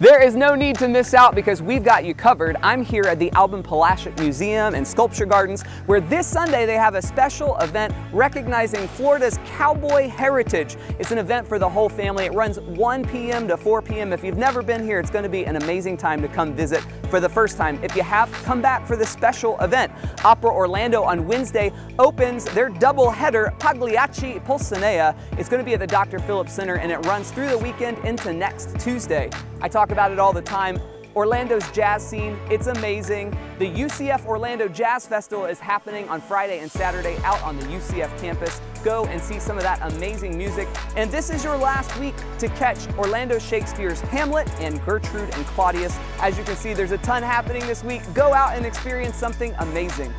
There is no need to miss out because we've got you covered. I'm here at the Albin Polasek Museum and Sculpture Gardens, where this Sunday they have a special event recognizing Florida's cowboy heritage. It's an event for the whole family. It runs 1 p.m. to 4 p.m. If you've never been here, it's going to be an amazing time to come visit for the first time. If you have, come back for this special event. Opera Orlando on Wednesday opens their double header, Pagliacci Pulcinella. It's going to be at the Dr. Phillips Center and it runs through the weekend into next Tuesday. I talk about it all the time. Orlando's jazz scene, it's amazing. The UCF Orlando Jazz Festival is happening on Friday and Saturday out on the UCF campus. Go and see some of that amazing music. And this is your last week to catch Orlando Shakespeare's Hamlet and Gertrude and Claudius. As you can see, there's a ton happening this week. Go out and experience something amazing.